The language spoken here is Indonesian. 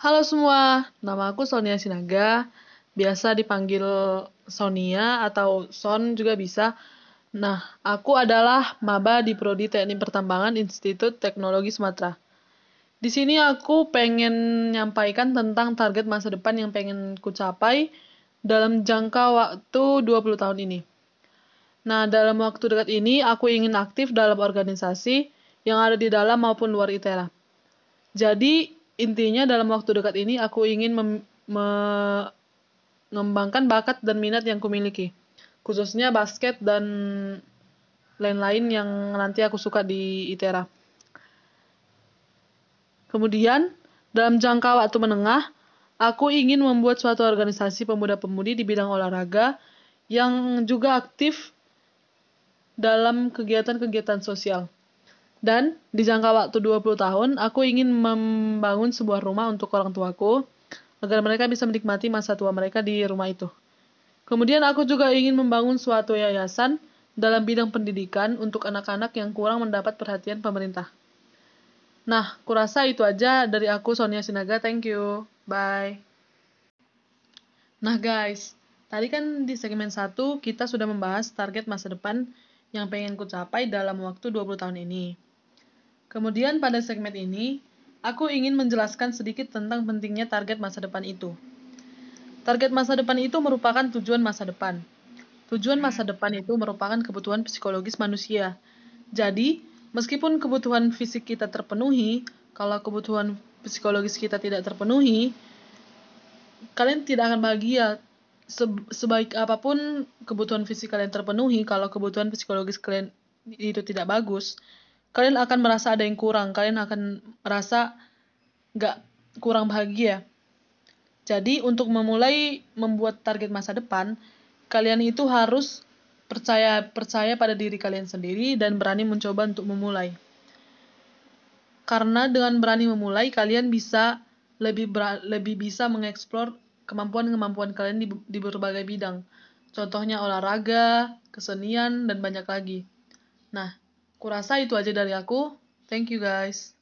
Halo semua, nama aku Sonia Sinaga. Biasa dipanggil Sonia atau Son juga bisa. Nah, aku adalah maba di Prodi Teknik Pertambangan Institut Teknologi Sumatera. Di sini aku pengen menyampaikan tentang target masa depan yang pengen ku capai dalam jangka waktu 20 tahun ini. Nah, dalam waktu dekat ini aku ingin aktif dalam organisasi yang ada di dalam maupun luar ITERA. Jadi, intinya dalam waktu dekat ini aku ingin mengembangkan bakat dan minat yang kumiliki, khususnya basket dan lain-lain yang nanti aku suka di ITERA. Kemudian, dalam jangka waktu menengah, aku ingin membuat suatu organisasi pemuda-pemudi di bidang olahraga yang juga aktif dalam kegiatan-kegiatan sosial. Dan di jangka waktu 20 tahun, aku ingin membangun sebuah rumah untuk orang tuaku agar mereka bisa menikmati masa tua mereka di rumah itu. Kemudian aku juga ingin membangun suatu yayasan dalam bidang pendidikan untuk anak-anak yang kurang mendapat perhatian pemerintah. Nah, kurasa itu aja dari aku Sonia Sinaga. Thank you. Bye. Nah, guys, tadi kan di segmen 1 kita sudah membahas target masa depan yang pengen ku capai dalam waktu 20 tahun ini. Kemudian pada segmen ini, aku ingin menjelaskan sedikit tentang pentingnya target masa depan itu. Target masa depan itu merupakan tujuan masa depan. Tujuan masa depan itu merupakan kebutuhan psikologis manusia. Jadi, meskipun kebutuhan fisik kita terpenuhi, kalau kebutuhan psikologis kita tidak terpenuhi, kalian tidak akan bahagia. Sebaik apa pun kebutuhan fisik kalian terpenuhi, kalau kebutuhan psikologis kalian itu tidak bagus, kalian akan merasa ada yang kurang. Kalian akan merasa nggak kurang bahagia. Jadi, untuk memulai membuat target masa depan, kalian itu harus percaya percaya pada diri kalian sendiri dan berani mencoba untuk memulai. Karena dengan berani memulai kalian bisa lebih lebih bisa mengeksplor kemampuan-kemampuan kalian di, di berbagai bidang. Contohnya olahraga, kesenian dan banyak lagi. Nah, kurasa itu aja dari aku. Thank you guys.